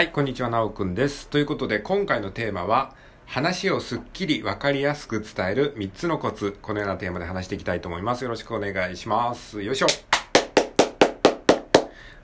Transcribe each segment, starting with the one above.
はい、こんにちは、なおくんです。ということで、今回のテーマは、話をすっきりわかりやすく伝える3つのコツ。このようなテーマで話していきたいと思います。よろしくお願いします。よいしょ。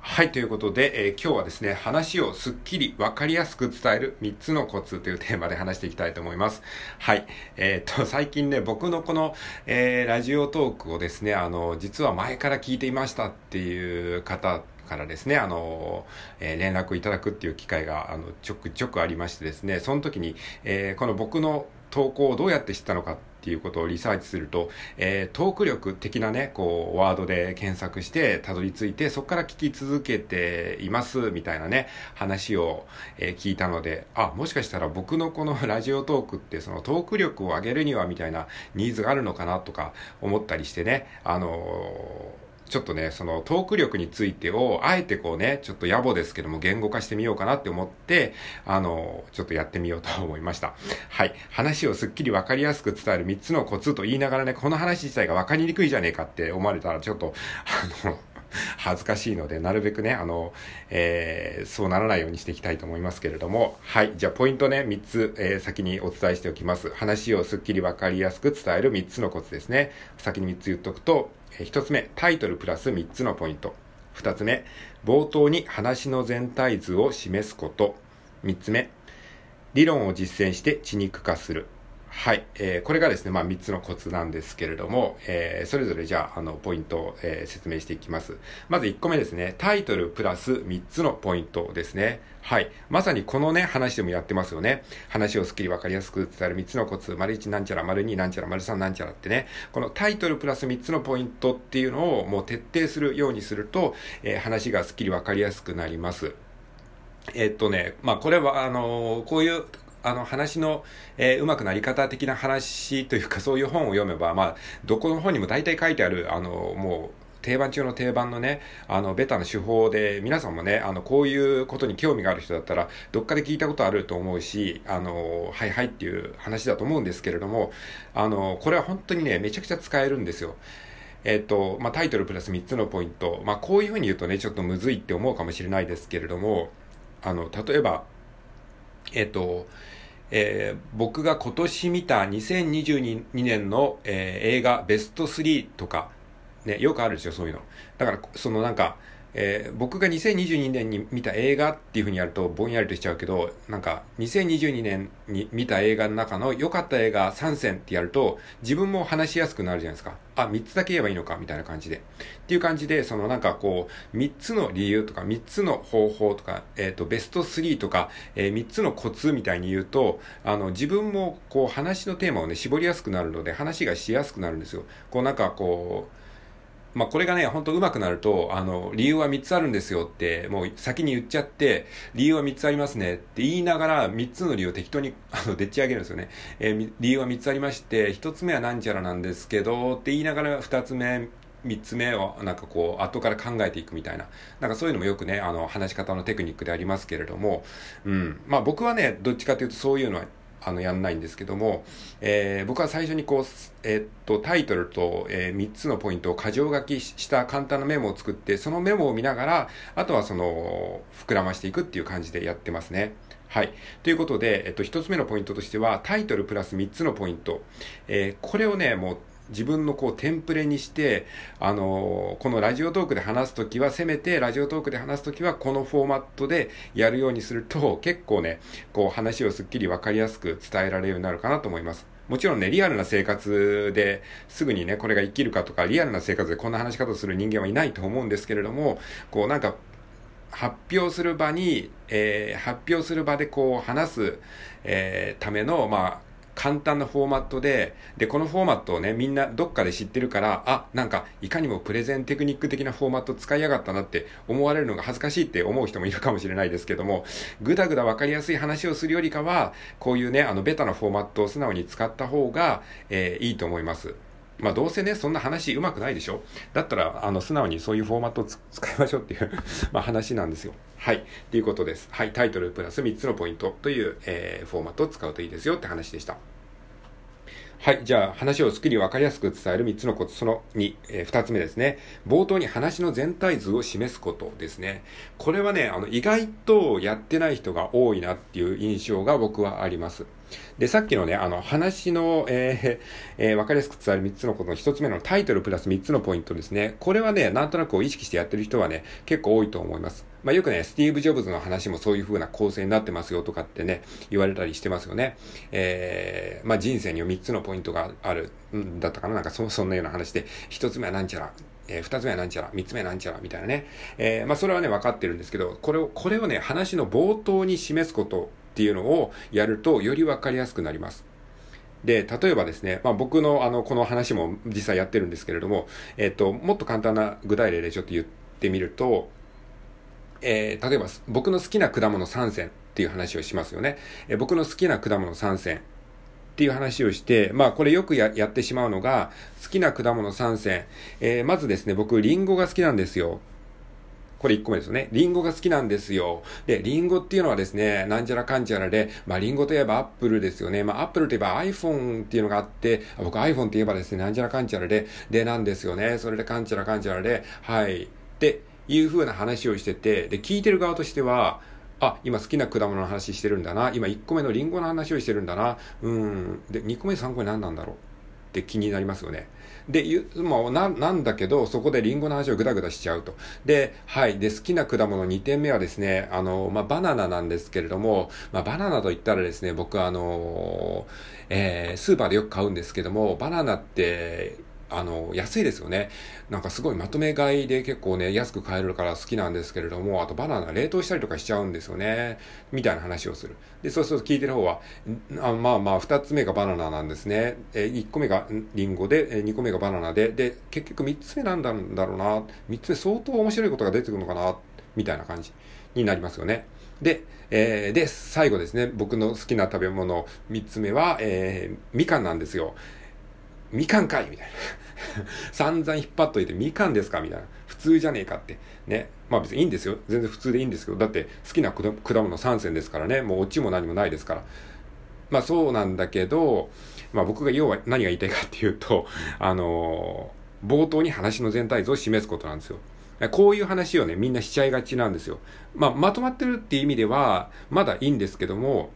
はい、ということで、えー、今日はですね、話をすっきりわかりやすく伝える3つのコツというテーマで話していきたいと思います。はい、えー、っと、最近ね、僕のこの、えー、ラジオトークをですね、あの、実は前から聞いていましたっていう方からですね、あの、えー、連絡いただくっていう機会が、あの、ちょくちょくありましてですね、その時に、えー、この僕の投稿をどうやって知ったのかっていうことをリサーチすると、えー、トーク力的なね、こう、ワードで検索してたどり着いて、そこから聞き続けています、みたいなね、話を、えー、聞いたので、あ、もしかしたら僕のこの ラジオトークって、そのトーク力を上げるには、みたいなニーズがあるのかなとか思ったりしてね、あのーちょっとね、そのトーク力についてを、あえてこうね、ちょっと野暮ですけども、言語化してみようかなって思って、あの、ちょっとやってみようと思いました。はい。話をすっきりわかりやすく伝える3つのコツと言いながらね、この話自体がわかりにくいじゃねえかって思われたら、ちょっと、あの、恥ずかしいので、なるべくね、あの、えー、そうならないようにしていきたいと思いますけれども、はい。じゃあ、ポイントね、3つ、えー、先にお伝えしておきます。話をすっきりわかりやすく伝える3つのコツですね。先に3つ言っとくと、1つ目、タイトルプラス3つのポイント。2つ目、冒頭に話の全体図を示すこと。3つ目、理論を実践して血肉化する。はい。えー、これがですね、まあ3つのコツなんですけれども、えー、それぞれじゃあ、あの、ポイントを、えー、説明していきます。まず1個目ですね、タイトルプラス3つのポイントですね。はい。まさにこのね、話でもやってますよね。話をすっきりわかりやすく伝える3つのコツ、丸1なんちゃら、丸2なんちゃら、丸3なんちゃらってね、このタイトルプラス3つのポイントっていうのをもう徹底するようにすると、えー、話がすっきりわかりやすくなります。え、っとね、まあこれは、あのー、こういうあの話の、えー、うまくなり方的な話というかそういう本を読めば、まあ、どこの本にも大体書いてある、あの、もう、定番中の定番のね、あの、ベタな手法で、皆さんもね、あの、こういうことに興味がある人だったら、どっかで聞いたことあると思うし、あの、はいはいっていう話だと思うんですけれども、あの、これは本当にね、めちゃくちゃ使えるんですよ。えっ、と、まあ、タイトルプラス3つのポイント。まあ、こういうふうに言うとね、ちょっとむずいって思うかもしれないですけれども、あの、例えば、えっ、と、えー、僕が今年見た2022年の、えー、映画ベスト3とか、ね、よくあるでしょ、そういうの。だから、そのなんか、えー、僕が2022年に見た映画っていう風にやるとぼんやりとしちゃうけど、なんか2022年に見た映画の中の良かった映画3選ってやると自分も話しやすくなるじゃないですか。あ、3つだけ言えばいいのかみたいな感じで。っていう感じで、そのなんかこう、3つの理由とか3つの方法とか、えっ、ー、と、ベスト3とか、えー、3つのコツみたいに言うと、あの、自分もこう話のテーマをね、絞りやすくなるので話がしやすくなるんですよ。こうなんかこう、まあ、これがね、ほんと上手くなると、あの、理由は3つあるんですよって、もう先に言っちゃって、理由は3つありますねって言いながら、3つの理由を適当に、あの、でっち上げるんですよね。えー、理由は3つありまして、1つ目はなんちゃらなんですけど、って言いながら2つ目、3つ目をなんかこう後から考えていくみたいななんかそういうのもよくねあの話し方のテクニックでありますけれども、うん、まあ僕はねどっちかというとそういうのはあの、やんないんですけども、えー、僕は最初にこう、えー、っと、タイトルと、えー、3つのポイントを箇条書きした簡単なメモを作って、そのメモを見ながら、あとはその、膨らましていくっていう感じでやってますね。はい。ということで、えっと、1つ目のポイントとしては、タイトルプラス3つのポイント。えー、これをね、もう、自分のこうテンプレにして、あの、このラジオトークで話すときは、せめてラジオトークで話すときは、このフォーマットでやるようにすると、結構ね、こう話をすっきりわかりやすく伝えられるようになるかなと思います。もちろんね、リアルな生活ですぐにね、これが生きるかとか、リアルな生活でこんな話し方をする人間はいないと思うんですけれども、こうなんか、発表する場に、えー、発表する場でこう話す、えー、ための、まあ、簡単なフォーマットで、で、このフォーマットをね、みんなどっかで知ってるから、あ、なんか、いかにもプレゼンテクニック的なフォーマット使いやがったなって思われるのが恥ずかしいって思う人もいるかもしれないですけども、ぐだぐだわかりやすい話をするよりかは、こういうね、あの、ベタなフォーマットを素直に使った方が、えー、いいと思います。まあどうせね、そんな話うまくないでしょ？だったら、あの、素直にそういうフォーマットを使いましょうっていう まあ話なんですよ。はい。ということです。はい。タイトルプラス3つのポイントという、えー、フォーマットを使うといいですよって話でした。はい。じゃあ、話をすっきりわかりやすく伝える3つのコツ、その2、えー、2つ目ですね。冒頭に話の全体図を示すことですね。これはね、あの、意外とやってない人が多いなっていう印象が僕はあります。で、さっきのね、あの、話の、えー、えー、わかりやすく伝える3つのことの1つ目のタイトルプラス3つのポイントですね。これはね、なんとなくを意識してやってる人はね、結構多いと思います。まあ、よくね、スティーブ・ジョブズの話もそういう風な構成になってますよとかってね、言われたりしてますよね。えー、まあ、人生には3つのポイントがあるんだったかななんかそ、そんなような話で、1つ目はなんちゃら、えー、二つ目はなんちゃら、三つ目はなんちゃら、みたいなね。えー、まあ、それはね、分かってるんですけど、これを、これをね、話の冒頭に示すことっていうのをやると、より分かりやすくなります。で、例えばですね、まあ、僕のあの、この話も実際やってるんですけれども、えっ、と、もっと簡単な具体例でちょっと言ってみると、えー、例えば僕の好きな果物3選っていう話をしますよね。えー、僕の好きな果物3選っていう話をして、まあこれよくややってしまうのが、好きな果物3選。えー、まずですね、僕リンゴが好きなんですよ。これ1個目ですよね。リンゴが好きなんですよ。で、リンゴっていうのはですね、なんちゃらかんちゃらで、まあリンゴといえばアップルですよね。まあアップルといえば iPhone っていうのがあって、僕 iPhone って言えばですね、なんちゃらかんちゃらで、でなんですよね。それでかんちゃらかんちゃらで、はい。で、いう風な話をしてて、で、聞いてる側としては、あ、今好きな果物の話してるんだな。今1個目のリンゴの話をしてるんだな。うん。で、2個目、3個目何なんだろうって気になりますよね。で、もうな、なんだけど、そこでリンゴの話をぐだぐだしちゃうと。で、はい。で、好きな果物2点目はですね、あの、まあ、バナナなんですけれども、まあ、バナナと言ったらですね、僕はあの、えー、スーパーでよく買うんですけども、バナナって、あの、安いですよね。なんかすごいまとめ買いで結構ね、安く買えるから好きなんですけれども、あとバナナ冷凍したりとかしちゃうんですよね。みたいな話をする。で、そうすると聞いてる方は、あまあまあ、二つ目がバナナなんですね。え、一個目がリンゴで、え、二個目がバナナで、で、結局三つ目なんだろうな。三つ目相当面白いことが出てくるのかな。みたいな感じになりますよね。で、えー、で、最後ですね、僕の好きな食べ物、三つ目は、えー、みかんなんですよ。みかんかいみたいな。散々引っ張っといて、みかんですかみたいな。普通じゃねえかって。ね。まあ別にいいんですよ。全然普通でいいんですけど、だって好きな果物3選ですからね。もうオチも何もないですから。まあそうなんだけど、まあ僕が要は何が言いたいかっていうと、あのー、冒頭に話の全体像を示すことなんですよ。こういう話をね、みんなしちゃいがちなんですよ。まあ、まとまってるっていう意味では、まだいいんですけども、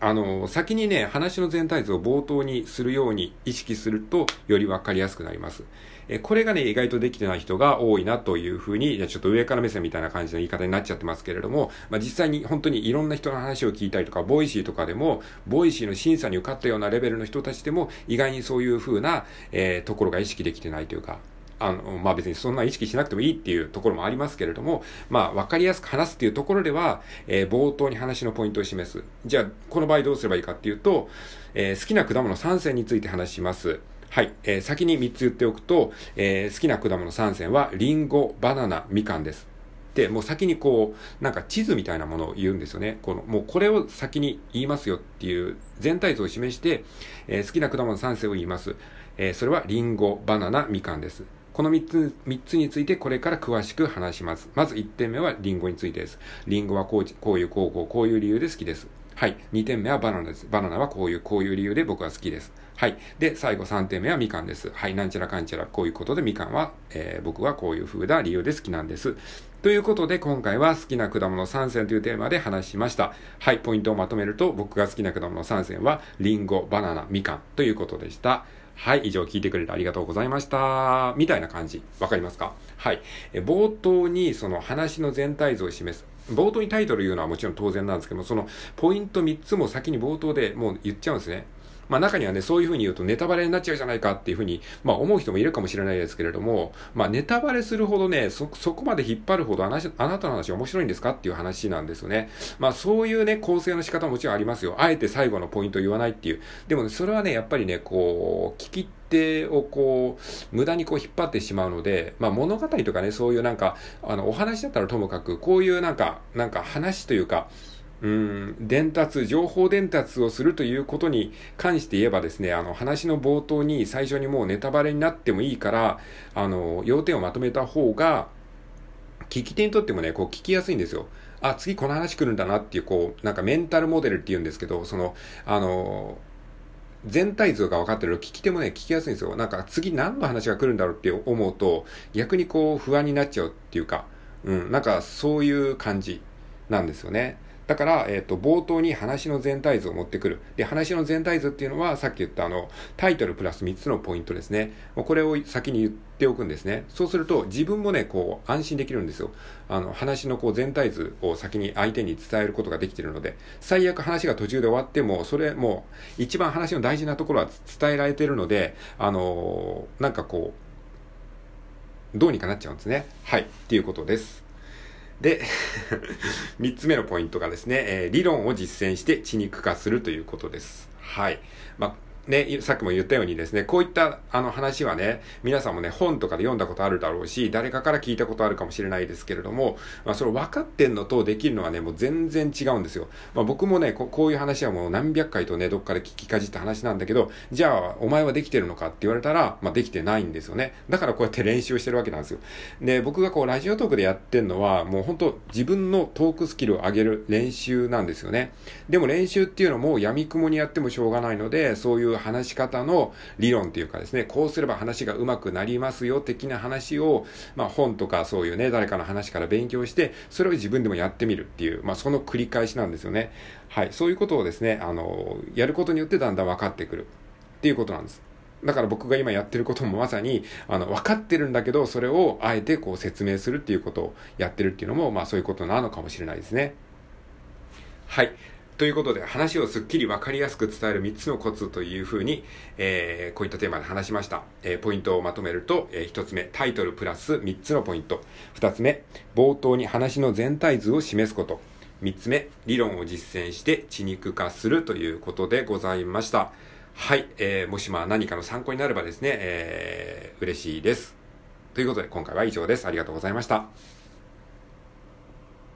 あの、先にね、話の全体図を冒頭にするように意識すると、よりわかりやすくなります。え、これがね、意外とできてない人が多いなというふうに、ちょっと上から目線みたいな感じの言い方になっちゃってますけれども、まあ、実際に本当にいろんな人の話を聞いたりとか、 Voicyとかでも、 Voicyの審査に受かったようなレベルの人たちでも、意外にそういうふうな、えー、ところが意識できてないというか、あの、まあ別にそんな意識しなくてもいいっていうところもありますけれども、まあ分かりやすく話すっていうところでは、えー、冒頭に話のポイントを示す。じゃあ、この場合どうすればいいかっていうと、えー、好きな果物3選について話します。はい。えー、先に3つ言っておくと、えー、好きな果物3選は、リンゴ、バナナ、みかんです。で、もう先にこう、なんか地図みたいなものを言うんですよね。この、もうこれを先に言いますよっていう全体図を示して、えー、好きな果物3選を言います。えー、それはリンゴ、バナナ、みかんです。この3つ、3つについてこれから詳しく話します。まず1点目はリンゴについてです。リンゴはこうこういう、こうこう、こういう理由で好きです。はい。2点目はバナナです。バナナはこういう、こういう理由で僕は好きです。はい。で、最後3点目はみかんです。はい。なんちゃらかんちゃら、こういうことでみかんは、えー、僕はこういう風な理由で好きなんです。ということで、今回は好きな果物3選というテーマで話しました。はい。ポイントをまとめると、僕が好きな果物3選は、リンゴ、バナナ、みかんということでした。はい、以上聞いてくれてありがとうございました。みたいな感じ。わかりますか？はい。え冒頭にその話の全体像を示す。冒頭にタイトル言うのはもちろん当然なんですけども、そのポイント3つも先に冒頭でもう言っちゃうんですね。まあ中にはね、そういうふうに言うとネタバレになっちゃうじゃないかっていうふうに、まあ思う人もいるかもしれないですけれども、まあネタバレするほどね、そ、そこまで引っ張るほどあなあなたの話面白いんですかっていう話なんですよね。まあそういうね、構成の仕方ももちろんありますよ。あえて最後のポイントを言わないっていう。でもね、それはね、やっぱりね、こう、聞き手をこう、無駄にこう引っ張ってしまうので、まあ物語とかね、そういうなんか、あの、お話だったらともかく、こういうなんか、なんか話というか、うん、伝達、情報伝達をするということに関して言えばですね、あの、話の冒頭に最初にもうネタバレになってもいいから、あの、要点をまとめた方が、聞き手にとってもね、こう聞きやすいんですよ。あ、次この話来るんだなっていう、こう、なんかメンタルモデルって言うんですけど、その、あの、全体像が分かってると聞き手もね、聞きやすいんですよ。なんか次何の話が来るんだろうって思うと、逆にこう不安になっちゃうっていうか、うん、なんかそういう感じなんですよね。だから、えっ、と、冒頭に話の全体図を持ってくる。で、話の全体図っていうのは、さっき言ったあの、タイトルプラス3つのポイントですね。これを先に言っておくんですね。そうすると、自分もね、こう、安心できるんですよ。あの、話のこう、全体図を先に相手に伝えることができているので、最悪話が途中で終わっても、それも、一番話の大事なところは伝えられているので、あのなんかこう、どうにかなっちゃうんですね。はい。っていうことです。で、3つ目のポイントがですね、えー、理論を実践して血肉化するということです。はい。まあね、さっきも言ったようにですね、こういったあの話はね、皆さんもね、本とかで読んだことあるだろうし、誰かから聞いたことあるかもしれないですけれども、まあ、それ分かってんのとできるのはね、もう全然違うんですよ。まあ、僕もねこ、こういう話はもう何百回とね、どっかで聞きかじった話なんだけど、じゃあ、お前はできてるのかって言われたら、まあ、できてないんですよね。だからこうやって練習してるわけなんですよ。で、僕がこう、ラジオトークでやってんのは、もう本当自分のトークスキルを上げる練習なんですよね。でも練習っていうのも闇雲にやってもしょうがないので、そういう話し方の理論というかですね、こうすれば話が上手くなりますよ的な話を、まあ本とかそういうね、誰かの話から勉強して、それを自分でもやってみるっていう、まあその繰り返しなんですよね。はい。そういうことをですね、あの、やることによってだんだん分かってくるっていうことなんです。だから僕が今やってることもまさに、あの、分かってるんだけど、それをあえてこう説明するっていうことをやってるっていうのも、まあそういうことなのかもしれないですね。はい。ということで、話をすっきりわかりやすく伝える3つのコツというふうに、えー、こういったテーマで話しました。えー、ポイントをまとめると、えー、1つ目、タイトルプラス3つのポイント。2つ目、冒頭に話の全体図を示すこと。3つ目、理論を実践して血肉化するということでございました。はい、えー、もしまあ何かの参考になればですね、えー、嬉しいです。ということで、今回は以上です。ありがとうございました。